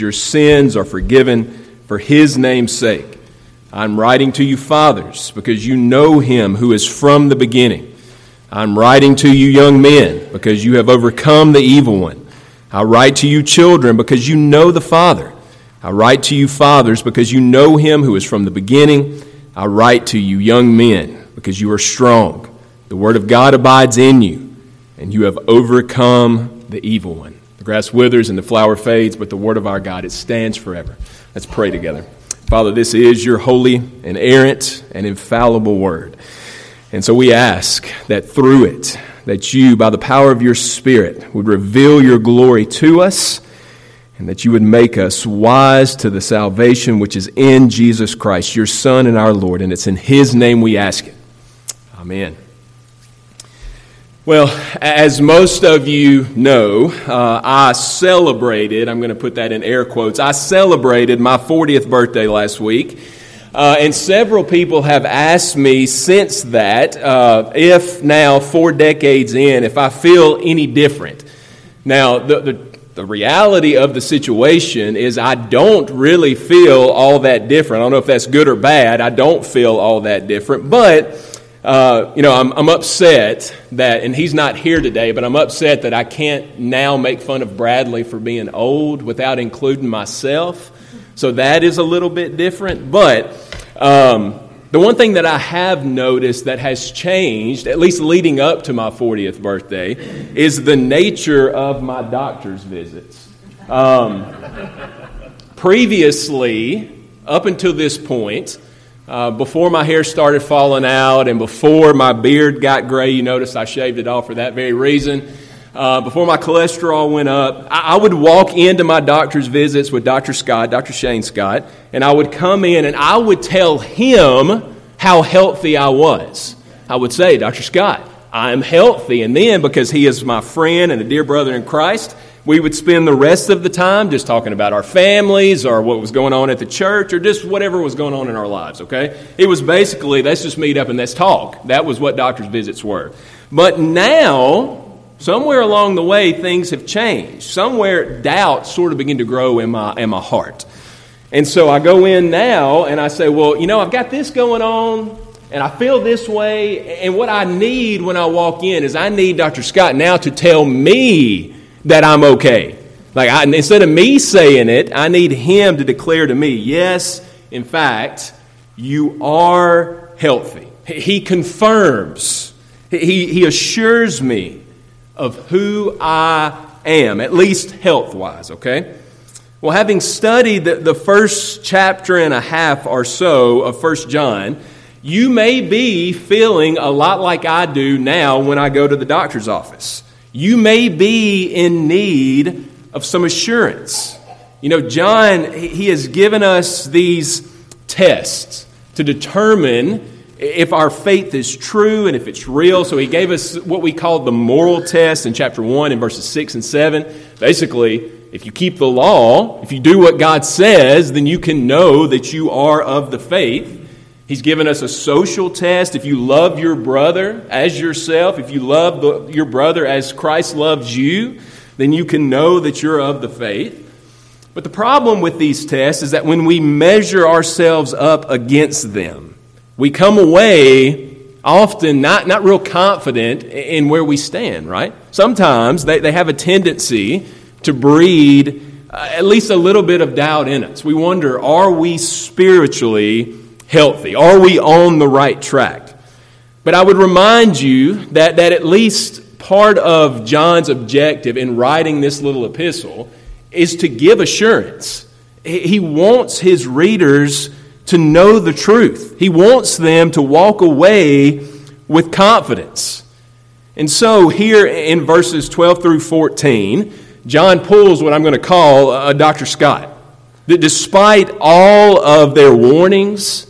Your sins are forgiven for his name's sake. I'm writing to you, fathers, because you know him who is from the beginning. I'm writing to you, young men, because you have overcome the evil one. I write to you, children, because you know the Father. I write to you, fathers, because you know him who is from the beginning. I write to you, young men, because you are strong. The word of God abides in you, and you have overcome the evil one grass withers and the flower fades, but the word of our God, it stands forever. Let's pray together. Father, this is your holy and inerrant and infallible word. And so we ask that through it, that you, by the power of your Spirit, would reveal your glory to us and that you would make us wise to the salvation which is in Jesus Christ, your Son and our Lord. And it's in his name we ask it. Amen. Well, as most of you know, uh, I celebrated, I'm going to put that in air quotes, I celebrated my 40th birthday last week. Uh, and several people have asked me since that uh, if now, four decades in, if I feel any different. Now, the, the, the reality of the situation is I don't really feel all that different. I don't know if that's good or bad. I don't feel all that different. But uh, you know, I'm, I'm upset that, and he's not here today, but I'm upset that I can't now make fun of Bradley for being old without including myself. So that is a little bit different. But um, the one thing that I have noticed that has changed, at least leading up to my 40th birthday, is the nature of my doctor's visits. Um, previously, up until this point, uh, before my hair started falling out and before my beard got gray, you notice I shaved it off for that very reason. Uh, before my cholesterol went up, I, I, would walk into my doctor's visits with Dr. Scott, Dr. Shane Scott, and I would come in and I would tell him how healthy I was. I would say, Dr. Scott, I am healthy. And then, because he is my friend and a dear brother in Christ, we would spend the rest of the time just talking about our families or what was going on at the church or just whatever was going on in our lives, okay? It was basically, let's just meet up and let's talk. That was what doctor's visits were. But now, somewhere along the way, things have changed. Somewhere, doubts sort of begin to grow in my, in my heart. And so I go in now and I say, well, you know, I've got this going on and I feel this way. And what I need when I walk in is I need Dr. Scott now to tell me that I'm okay. Like, I, instead of me saying it, I need him to declare to me, yes, in fact, you are healthy. He confirms, he, he assures me of who I am, at least health wise, okay? Well, having studied the, the first chapter and a half or so of First John, you may be feeling a lot like I do now when I go to the doctor's office you may be in need of some assurance. You know, John, he has given us these tests to determine if our faith is true and if it's real. So he gave us what we call the moral test in chapter 1 in verses 6 and 7. Basically, if you keep the law, if you do what God says, then you can know that you are of the faith. He's given us a social test. If you love your brother as yourself, if you love the, your brother as Christ loves you, then you can know that you're of the faith. But the problem with these tests is that when we measure ourselves up against them, we come away often not, not real confident in where we stand, right? Sometimes they, they have a tendency to breed uh, at least a little bit of doubt in us. We wonder, are we spiritually healthy? Are we on the right track? But I would remind you that, that at least part of John's objective in writing this little epistle is to give assurance. He wants his readers to know the truth, he wants them to walk away with confidence. And so, here in verses 12 through 14, John pulls what I'm going to call uh, a Dr. Scott. That despite all of their warnings,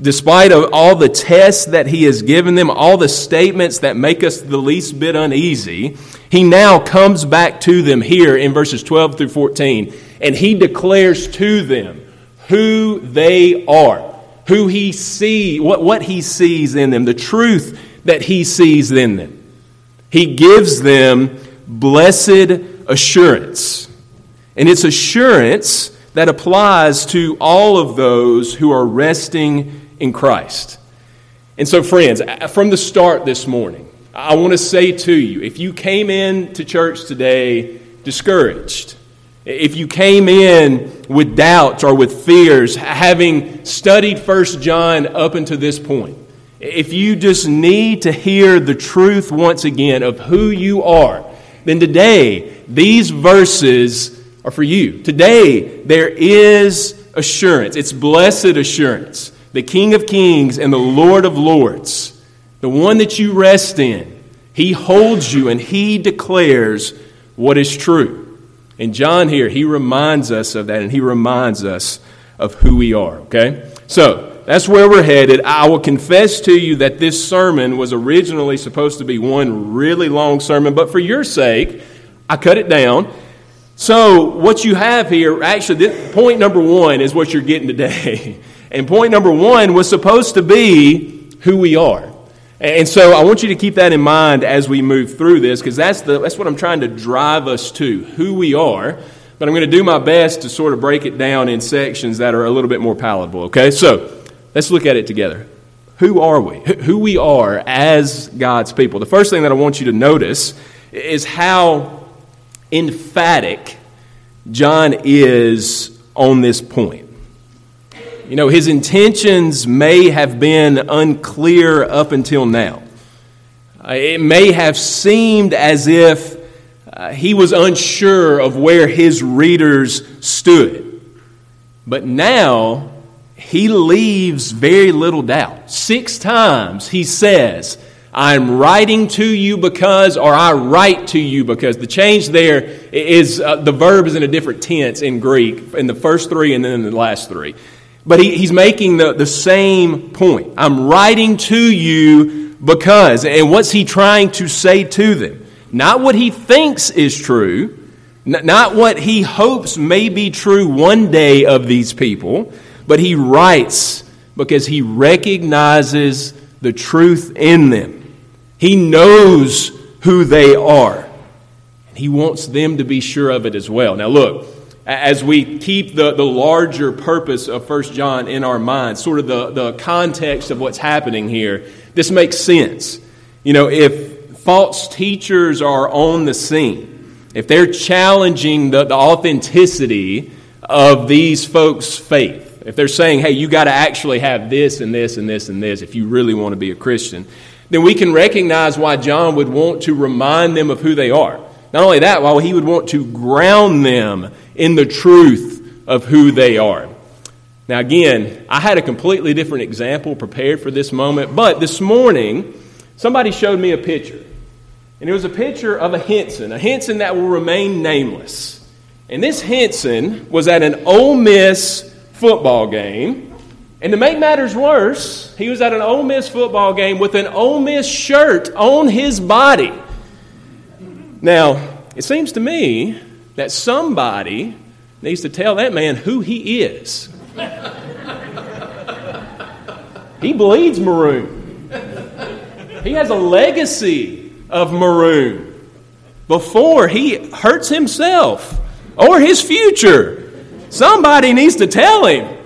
Despite all the tests that he has given them, all the statements that make us the least bit uneasy, he now comes back to them here in verses 12 through 14, and he declares to them who they are, who he sees, what, what he sees in them, the truth that he sees in them. He gives them blessed assurance. And it's assurance that applies to all of those who are resting in Christ. And so, friends, from the start this morning, I want to say to you if you came in to church today discouraged, if you came in with doubts or with fears, having studied First John up until this point, if you just need to hear the truth once again of who you are, then today these verses are for you. Today there is assurance. It's blessed assurance. The King of Kings and the Lord of Lords, the one that you rest in, he holds you and he declares what is true. And John here, he reminds us of that and he reminds us of who we are, okay? So, that's where we're headed. I will confess to you that this sermon was originally supposed to be one really long sermon, but for your sake, I cut it down. So, what you have here, actually, this, point number one is what you're getting today. And point number one was supposed to be who we are. And so I want you to keep that in mind as we move through this, because that's, the, that's what I'm trying to drive us to, who we are. But I'm going to do my best to sort of break it down in sections that are a little bit more palatable, okay? So, Let's look at it together. Who are we? Who we are as God's people. The first thing that I want you to notice is how emphatic John is on this point. You know, his intentions may have been unclear up until now. Uh, it may have seemed as if uh, he was unsure of where his readers stood. But now he leaves very little doubt. Six times he says, I'm writing to you because, or I write to you because. The change there is uh, the verb is in a different tense in Greek, in the first three and then in the last three. But he, he's making the, the same point. I'm writing to you because. And what's he trying to say to them? Not what he thinks is true, not what he hopes may be true one day of these people but he writes because he recognizes the truth in them. He knows who they are. And he wants them to be sure of it as well. Now, look, as we keep the, the larger purpose of 1 John in our minds, sort of the, the context of what's happening here, this makes sense. You know, if false teachers are on the scene, if they're challenging the, the authenticity of these folks' faith, if they're saying, hey, you got to actually have this and this and this and this if you really want to be a Christian, then we can recognize why John would want to remind them of who they are. Not only that, while he would want to ground them in the truth of who they are. Now, again, I had a completely different example prepared for this moment, but this morning, somebody showed me a picture. And it was a picture of a Henson, a Henson that will remain nameless. And this Henson was at an Ole Miss football game. And to make matters worse, he was at an Ole Miss football game with an Ole Miss shirt on his body. Now, it seems to me that somebody needs to tell that man who he is. he bleeds maroon. He has a legacy of maroon before he hurts himself or his future. Somebody needs to tell him.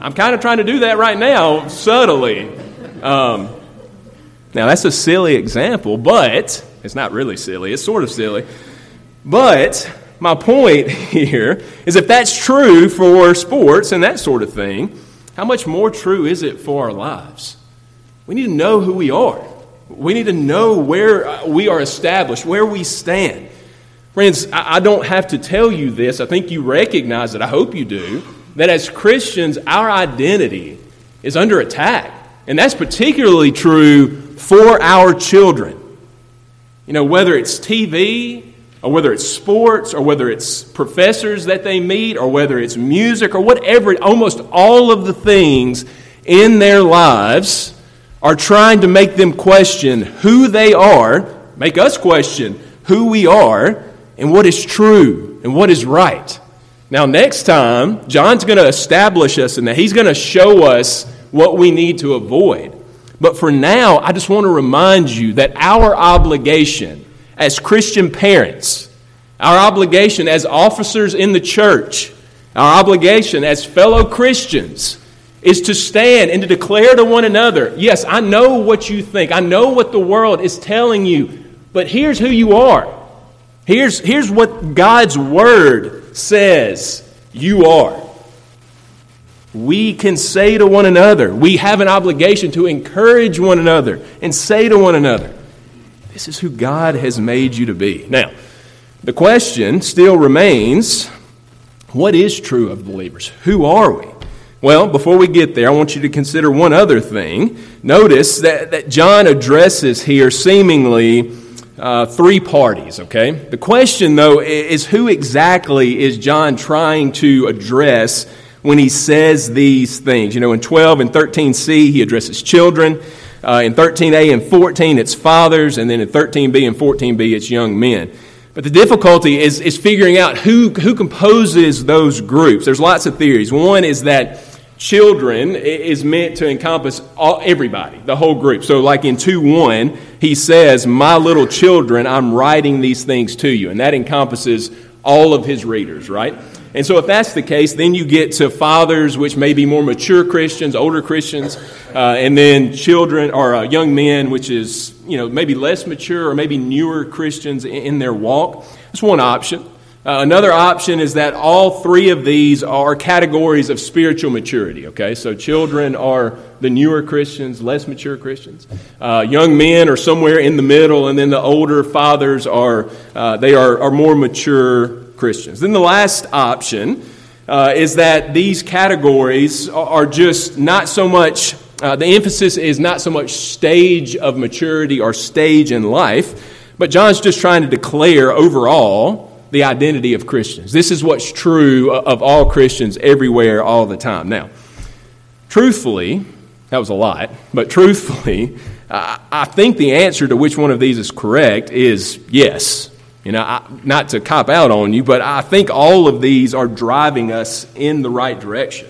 I'm kind of trying to do that right now, subtly. Um, now, that's a silly example, but it's not really silly. It's sort of silly. But my point here is if that's true for sports and that sort of thing, how much more true is it for our lives? We need to know who we are. We need to know where uh, we are established, where we stand. Friends, I don't have to tell you this. I think you recognize it. I hope you do. That as Christians, our identity is under attack. And that's particularly true for our children. You know, whether it's TV, or whether it's sports, or whether it's professors that they meet, or whether it's music, or whatever, almost all of the things in their lives are trying to make them question who they are, make us question who we are, and what is true and what is right. Now, next time, John's going to establish us in that. He's going to show us what we need to avoid. But for now, I just want to remind you that our obligation as Christian parents, Our obligation as officers in the church, our obligation as fellow Christians, is to stand and to declare to one another, yes, I know what you think. I know what the world is telling you, but here's who you are. Here's, here's what God's Word says you are. We can say to one another, we have an obligation to encourage one another and say to one another, this is who God has made you to be. Now, the question still remains what is true of believers? Who are we? Well, before we get there, I want you to consider one other thing. Notice that, that John addresses here seemingly uh, three parties, okay? The question, though, is who exactly is John trying to address when he says these things? You know, in 12 and 13c, he addresses children. Uh, in 13a and 14, it's fathers. And then in 13b and 14b, it's young men. But the difficulty is, is figuring out who, who composes those groups. There's lots of theories. One is that children is meant to encompass all, everybody, the whole group. So, like in 2 1, he says, My little children, I'm writing these things to you. And that encompasses all of his readers, right? And so, if that's the case, then you get to fathers, which may be more mature Christians, older Christians, uh, and then children or uh, young men, which is, you know, maybe less mature or maybe newer Christians in, in their walk. That's one option. Uh, another option is that all three of these are categories of spiritual maturity. Okay, so children are the newer Christians, less mature Christians. Uh, young men are somewhere in the middle, and then the older fathers are uh, they are, are more mature Christians. Then the last option uh, is that these categories are just not so much. Uh, the emphasis is not so much stage of maturity or stage in life, but John's just trying to declare overall the identity of Christians. This is what's true of all Christians everywhere, all the time. Now, truthfully, that was a lot, but truthfully, I think the answer to which one of these is correct is yes. You know, I, not to cop out on you, but I think all of these are driving us in the right direction.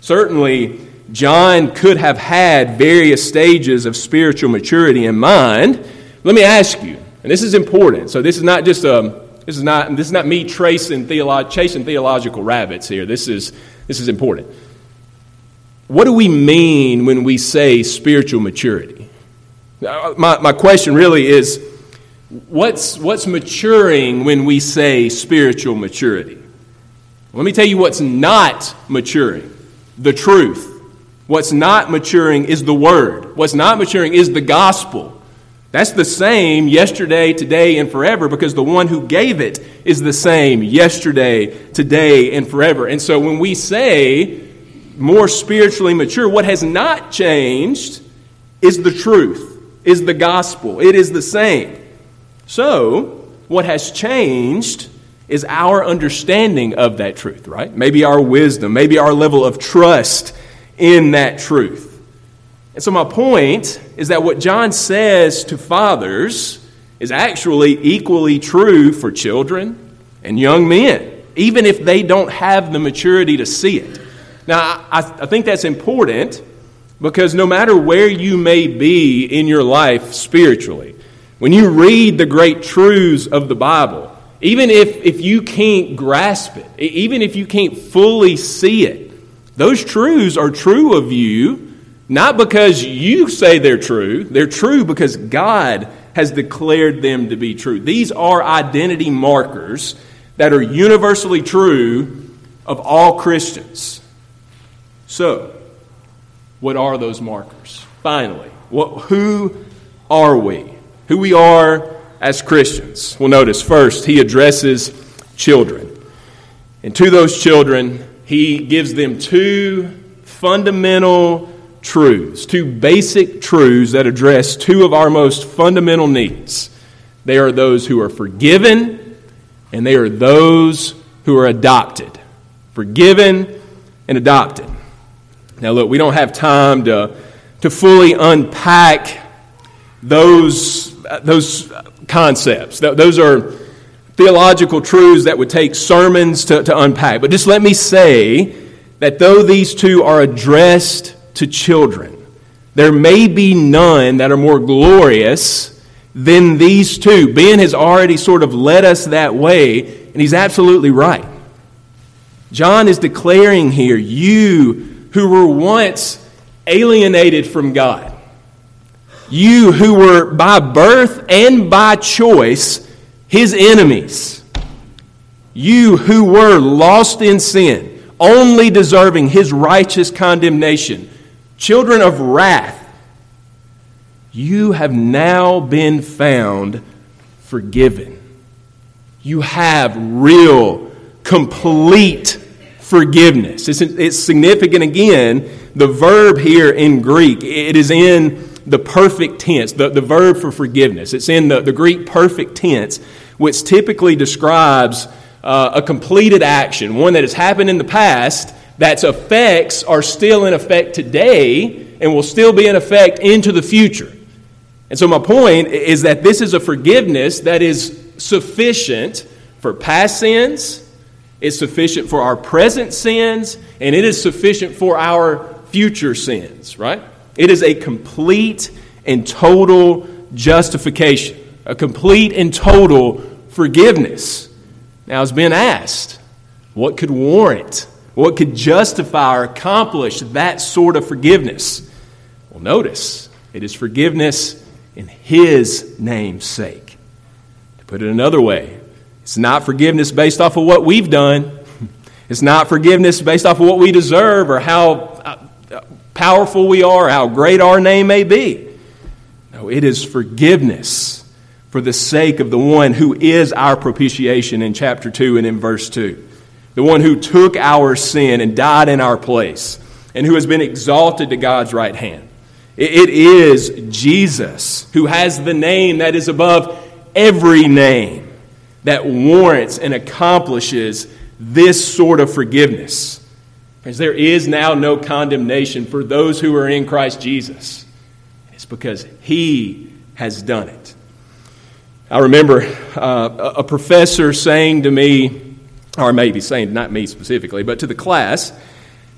Certainly, John could have had various stages of spiritual maturity in mind. Let me ask you, and this is important. So, this is not just a this is not, this is not me tracing theolo- chasing theological rabbits here. This is, this is important. What do we mean when we say spiritual maturity? Uh, my, my question really is what's, what's maturing when we say spiritual maturity? Let me tell you what's not maturing the truth. What's not maturing is the word. What's not maturing is the gospel. That's the same yesterday, today, and forever because the one who gave it is the same yesterday, today, and forever. And so when we say more spiritually mature, what has not changed is the truth, is the gospel. It is the same. So, what has changed is our understanding of that truth, right? Maybe our wisdom, maybe our level of trust in that truth. And so, my point is that what John says to fathers is actually equally true for children and young men, even if they don't have the maturity to see it. Now, I, I think that's important because no matter where you may be in your life spiritually, when you read the great truths of the Bible, even if, if you can't grasp it, even if you can't fully see it, those truths are true of you not because you say they're true, they're true because God has declared them to be true. These are identity markers that are universally true of all Christians. So, what are those markers? Finally, what, who are we? Who we are as Christians? Well, notice first, he addresses children. And to those children, he gives them two fundamental truths, two basic truths that address two of our most fundamental needs. They are those who are forgiven, and they are those who are adopted. Forgiven and adopted. Now, look, we don't have time to, to fully unpack those, Uh, those uh, concepts. Those are theological truths that would take sermons to, to unpack. But just let me say that though these two are addressed to children. There may be none that are more glorious than these two. Ben has already sort of led us that way, and he's absolutely right. John is declaring here, you who were once alienated from God, you who were by birth and by choice his enemies, you who were lost in sin, only deserving his righteous condemnation, children of wrath, you have now been found forgiven. You have real, complete forgiveness. It's, significant again. The verb here in Greek, it is in the perfect tense, the, the verb for forgiveness. It's in the, the Greek perfect tense, which typically describes uh, a completed action, one that has happened in the past, that's effects are still in effect today and will still be in effect into the future. And so, my point is that this is a forgiveness that is sufficient for past sins, it's sufficient for our present sins, and it is sufficient for our future sins, right? It is a complete and total justification, a complete and total forgiveness. Now, it's been asked, what could warrant, what could justify or accomplish that sort of forgiveness? Well, notice, it is forgiveness in His name's sake. To put it another way, it's not forgiveness based off of what we've done. It's not forgiveness based off of what we deserve or how powerful we are, how great our name may be. No, it is forgiveness for the sake of the one who is our propitiation in chapter 2 and in verse 2. The one who took our sin and died in our place and who has been exalted to God's right hand. It is Jesus who has the name that is above every name that warrants and accomplishes this sort of forgiveness. Because there is now no condemnation for those who are in Christ Jesus. It's because He has done it. I remember uh, a professor saying to me, or maybe saying, not me specifically, but to the class,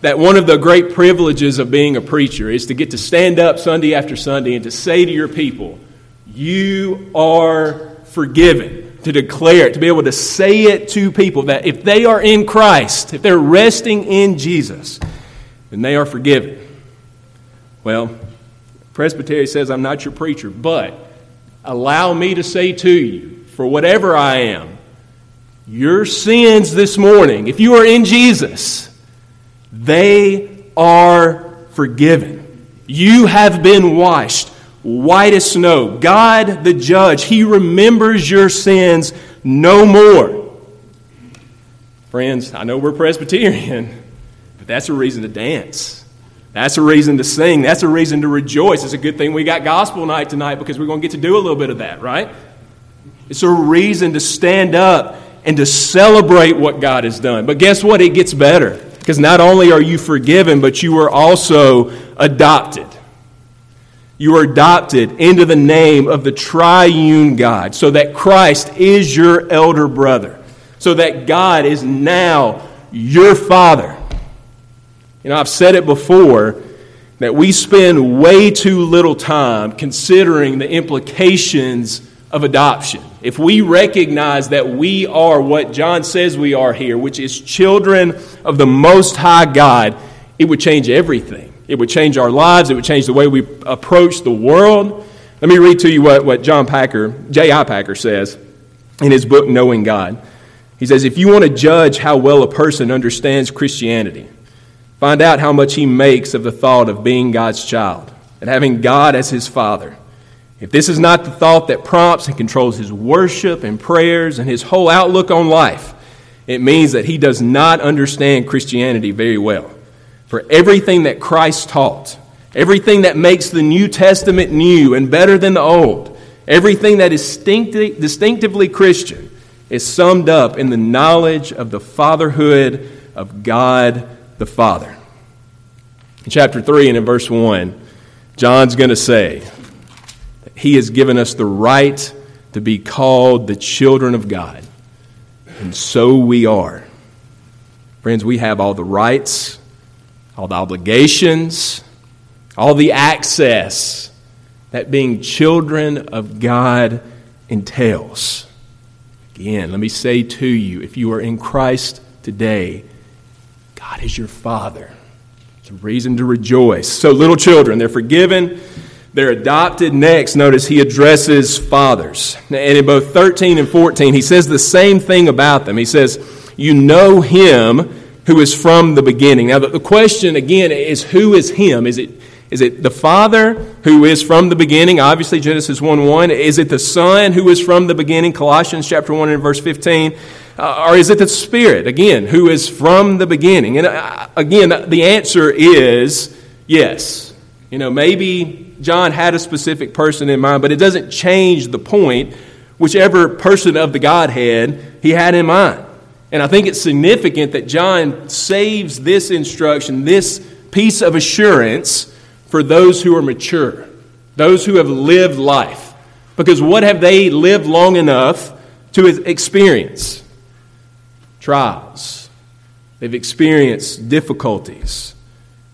that one of the great privileges of being a preacher is to get to stand up Sunday after Sunday and to say to your people, You are forgiven. To declare it, to be able to say it to people that if they are in Christ, if they're resting in Jesus, then they are forgiven. Well, Presbytery says, I'm not your preacher, but allow me to say to you, for whatever I am, your sins this morning, if you are in Jesus, they are forgiven. You have been washed white as snow. God, the judge, He remembers your sins no more. Friends, I know we're Presbyterian, but that's a reason to dance. That's a reason to sing. That's a reason to rejoice. It's a good thing we got gospel night tonight because we're going to get to do a little bit of that, right? It's a reason to stand up and to celebrate what God has done. But guess what? It gets better. Because not only are you forgiven, but you are also adopted. You are adopted into the name of the triune God, so that Christ is your elder brother, so that God is now your father. You know, I've said it before that we spend way too little time considering the implications of adoption. If we recognize that we are what John says we are here, which is children of the Most High God, it would change everything. It would change our lives. It would change the way we approach the world. Let me read to you what, what John Packer, J.I. Packer says in his book, Knowing God. He says, If you want to judge how well a person understands Christianity, find out how much he makes of the thought of being God's child and having God as his father. If this is not the thought that prompts and controls his worship and prayers and his whole outlook on life, it means that he does not understand Christianity very well. For everything that Christ taught, everything that makes the New Testament new and better than the Old, everything that is distinctively Christian, is summed up in the knowledge of the fatherhood of God the Father. In chapter 3 and in verse 1, John's going to say, that he has given us the right to be called the children of God. And so we are. Friends, we have all the rights, all the obligations, all the access that being children of God entails. Again, let me say to you if you are in Christ today, God is your Father. It's a reason to rejoice. So, little children, they're forgiven, they're adopted. Next, notice he addresses fathers. And in both 13 and 14, he says the same thing about them. He says, You know him who is from the beginning. Now, the question again is who is him? Is it is it the Father who is from the beginning? Obviously, Genesis 1 1. Is it the Son who is from the beginning? Colossians chapter 1 and verse 15. Uh, or is it the Spirit, again, who is from the beginning? And uh, again, the answer is yes. You know, maybe John had a specific person in mind, but it doesn't change the point, whichever person of the Godhead he had in mind. And I think it's significant that John saves this instruction, this piece of assurance for those who are mature, those who have lived life. Because what have they lived long enough to experience? Trials. They've experienced difficulties.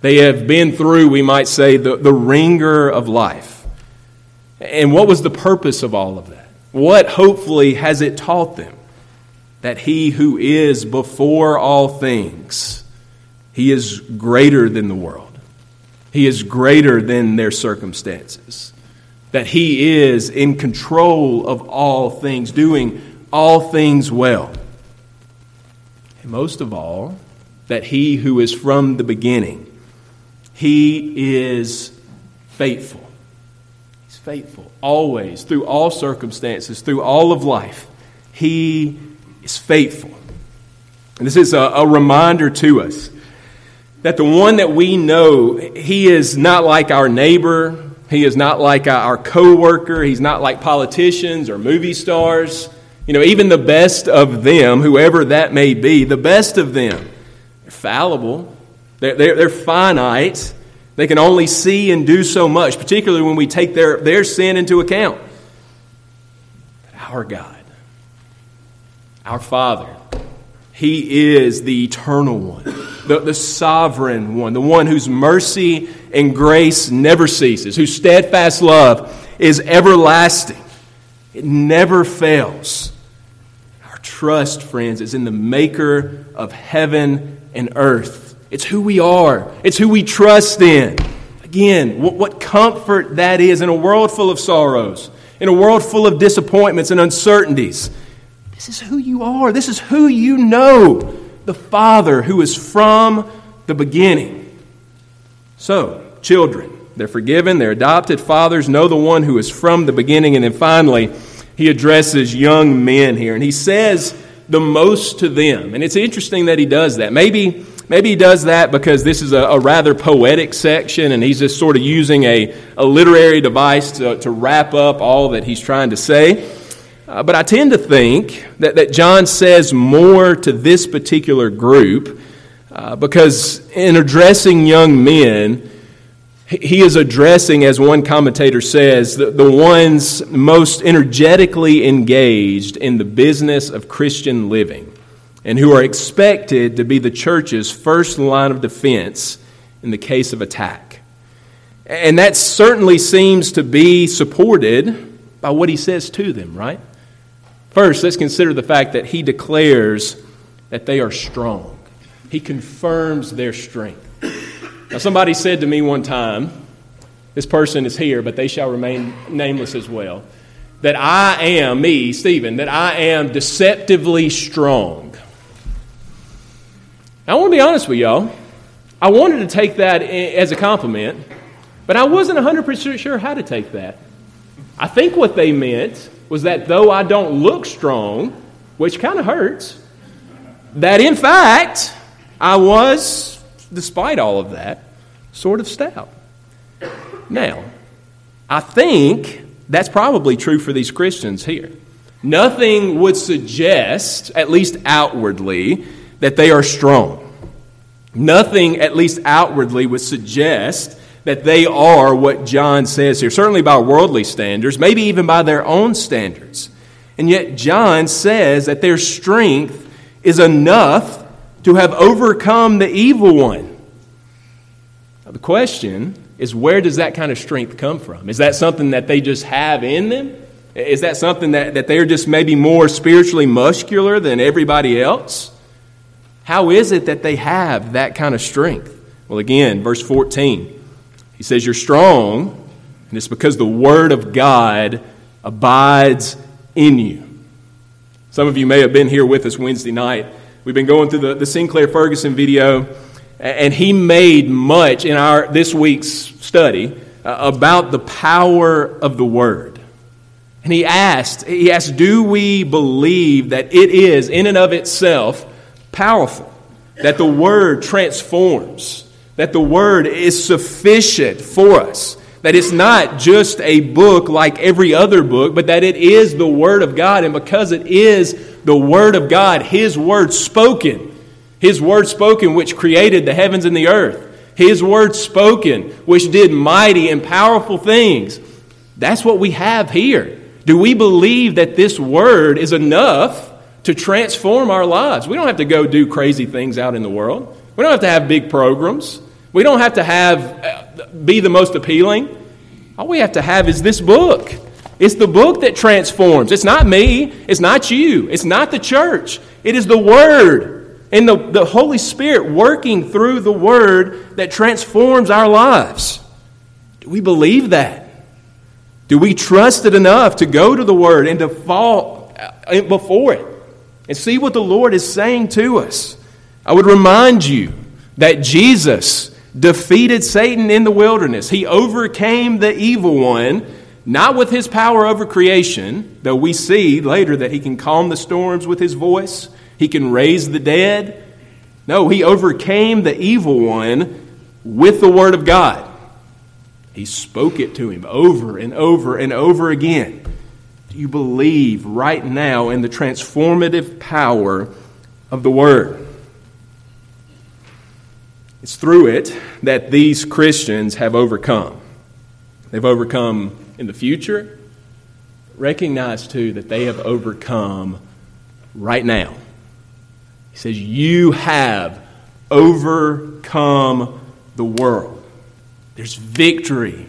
They have been through, we might say, the, the wringer of life. And what was the purpose of all of that? What, hopefully, has it taught them? That he who is before all things, he is greater than the world. He is greater than their circumstances. That He is in control of all things, doing all things well. And most of all, that He who is from the beginning, He is faithful. He's faithful always, through all circumstances, through all of life. He is faithful. And this is a, a reminder to us that the one that we know, he is not like our neighbor, he is not like our coworker, he's not like politicians or movie stars. You know, even the best of them, whoever that may be, the best of them, they're fallible, they're, they're, they're finite. They can only see and do so much, particularly when we take their, their sin into account. Our God, our Father, He is the eternal one the, the sovereign one, the one whose mercy and grace never ceases, whose steadfast love is everlasting. It never fails. Our trust, friends, is in the maker of heaven and earth. It's who we are, it's who we trust in. Again, what, what comfort that is in a world full of sorrows, in a world full of disappointments and uncertainties. This is who you are. This is who you know the Father who is from the beginning. So, children, they're forgiven, they're adopted. Fathers know the one who is from the beginning. And then finally, he addresses young men here, and he says the most to them. And it's interesting that he does that. Maybe. Maybe he does that because this is a, a, rather poetic section and he's just sort of using a, a literary device to, to wrap up all that he's trying to say. Uh, but I tend to think that, that John says more to this particular group uh, because in addressing young men, he is addressing, as one commentator says, the, the ones most energetically engaged in the business of Christian living and who are expected to be the church's first line of defense in the case of attack. And that certainly seems to be supported by what he says to them, right? First, let's consider the fact that he declares that they are strong. He confirms their strength. Now, somebody said to me one time, this person is here, but they shall remain nameless as well, that I am, me, Stephen, that I am deceptively strong. Now, I want to be honest with y'all. I wanted to take that as a compliment, but I wasn't 100% sure how to take that. I think what they meant was that though I don't look strong, which kind of hurts, that in fact I was, despite all of that, sort of stout. Now, I think that's probably true for these Christians here. Nothing would suggest, at least outwardly, that they are strong. Nothing, at least outwardly, would suggest that they are what John says here, certainly by worldly standards, maybe even by their own standards. And yet, John says that their strength is enough to have overcome the evil one. Now, the question is where does that kind of strength come from? Is that something that they just have in them? Is that something that, that they're just maybe more spiritually muscular than everybody else? How is it that they have that kind of strength? Well, again, verse 14, he says, You're strong, and it's because the Word of God abides in you. Some of you may have been here with us Wednesday night. We've been going through the, the Sinclair Ferguson video, and he made much in our this week's study uh, about the power of the Word. And he asked, he asked, do we believe that it is in and of itself powerful? That the Word transforms? That the Word is sufficient for us? That it's not just a book like every other book, but that it is the Word of God. And because it is the Word of God, His Word spoken, His Word spoken which created the heavens and the earth, His Word spoken which did mighty and powerful things, that's what we have here. Do we believe that this word is enough to transform our lives? We don't have to go do crazy things out in the world. We don't have to have big programs. We don't have to have uh, be the most appealing. All we have to have is this book. It's the book that transforms. It's not me. It's not you. It's not the church. It is the Word and the, the Holy Spirit working through the Word that transforms our lives. Do we believe that? Do we trust it enough to go to the Word and to fall uh, before it and see what the Lord is saying to us? I would remind you that Jesus defeated Satan in the wilderness. He overcame the evil one, not with his power over creation, though we see later that he can calm the storms with his voice, he can raise the dead. No, he overcame the evil one with the Word of God. He spoke it to him over and over and over again. Do you believe right now in the transformative power of the Word? It's through it that these Christians have overcome. They've overcome in the future. Recognize, too, that they have overcome right now. He says, You have overcome the world. There's victory.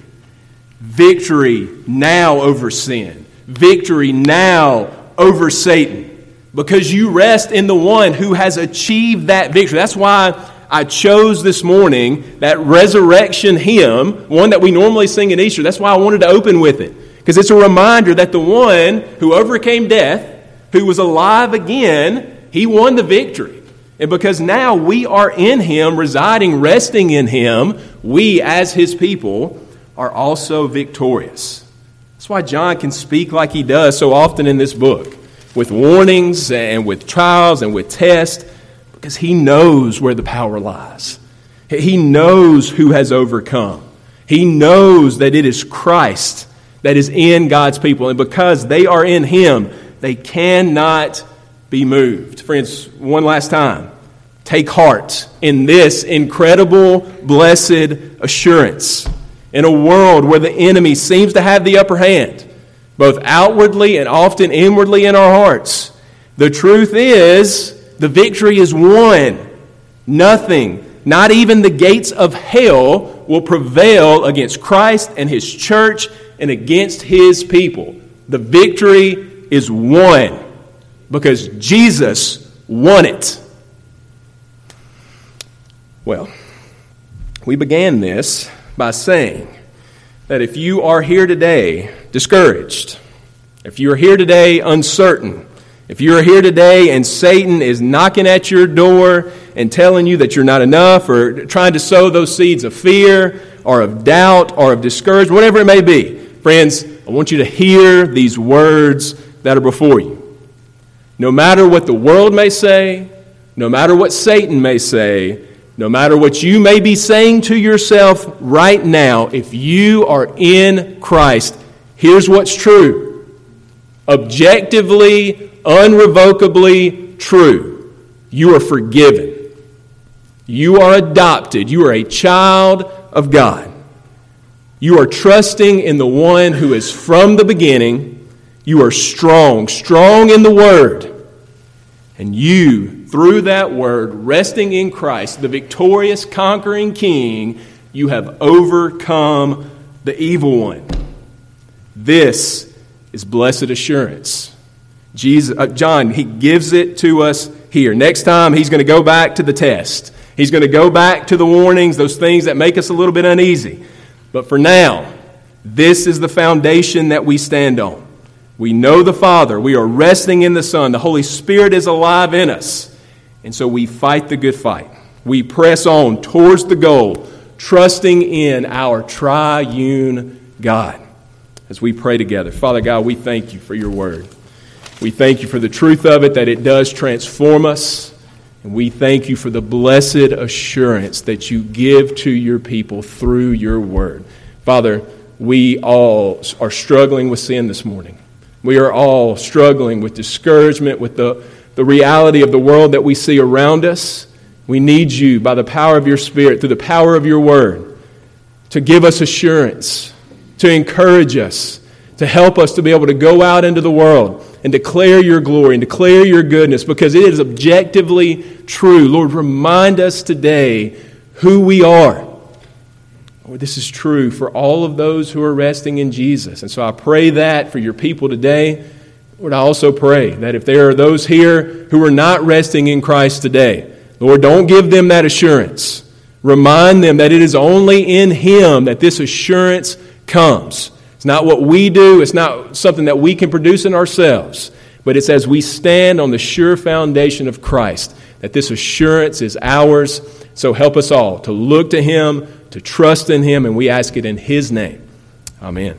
Victory now over sin. Victory now over Satan. Because you rest in the one who has achieved that victory. That's why I chose this morning that resurrection hymn, one that we normally sing at Easter. That's why I wanted to open with it. Because it's a reminder that the one who overcame death, who was alive again, he won the victory. And because now we are in Him, residing, resting in Him, we as His people are also victorious. That's why John can speak like he does so often in this book, with warnings and with trials and with tests, because he knows where the power lies. He knows who has overcome. He knows that it is Christ that is in God's people. And because they are in Him, they cannot be moved. Friends, one last time. Take heart in this incredible, blessed assurance. In a world where the enemy seems to have the upper hand, both outwardly and often inwardly in our hearts, the truth is the victory is won. Nothing, not even the gates of hell, will prevail against Christ and his church and against his people. The victory is won because Jesus won it. Well, we began this by saying that if you are here today discouraged, if you are here today uncertain, if you are here today and Satan is knocking at your door and telling you that you're not enough or trying to sow those seeds of fear or of doubt or of discouragement, whatever it may be, friends, I want you to hear these words that are before you. No matter what the world may say, no matter what Satan may say, no matter what you may be saying to yourself right now, if you are in Christ, here's what's true. Objectively, unrevocably true. You are forgiven. You are adopted. You are a child of God. You are trusting in the one who is from the beginning. You are strong, strong in the Word. And you, through that Word, resting in Christ, the victorious, conquering King, You have overcome the evil one. This is blessed assurance. Jesus, uh, John, he gives it to us here. Next time, he's going to go back to the test. He's going to go back to the warnings, those things that make us a little bit uneasy. But for now, this is the foundation that we stand on. We know the Father. We are resting in the Son. The Holy Spirit is alive in us. And so we fight the good fight. We press on towards the goal, trusting in our triune God. As we pray together, Father God, we thank you for your word. We thank you for the truth of it, that it does transform us. And we thank you for the blessed assurance that you give to your people through your word. Father, we all are struggling with sin this morning. We are all struggling with discouragement, with the, the reality of the world that we see around us. We need you by the power of your Spirit, through the power of your word, to give us assurance, to encourage us, to help us to be able to go out into the world and declare your glory and declare your goodness because it is objectively true. Lord, remind us today who we are. Lord, this is true for all of those who are resting in Jesus. And so I pray that for your people today. Lord, I also pray that if there are those here who are not resting in Christ today, Lord, don't give them that assurance. Remind them that it is only in Him that this assurance comes. It's not what we do, it's not something that we can produce in ourselves, but it's as we stand on the sure foundation of Christ that this assurance is ours. So help us all to look to Him, to trust in Him, and we ask it in His name. Amen.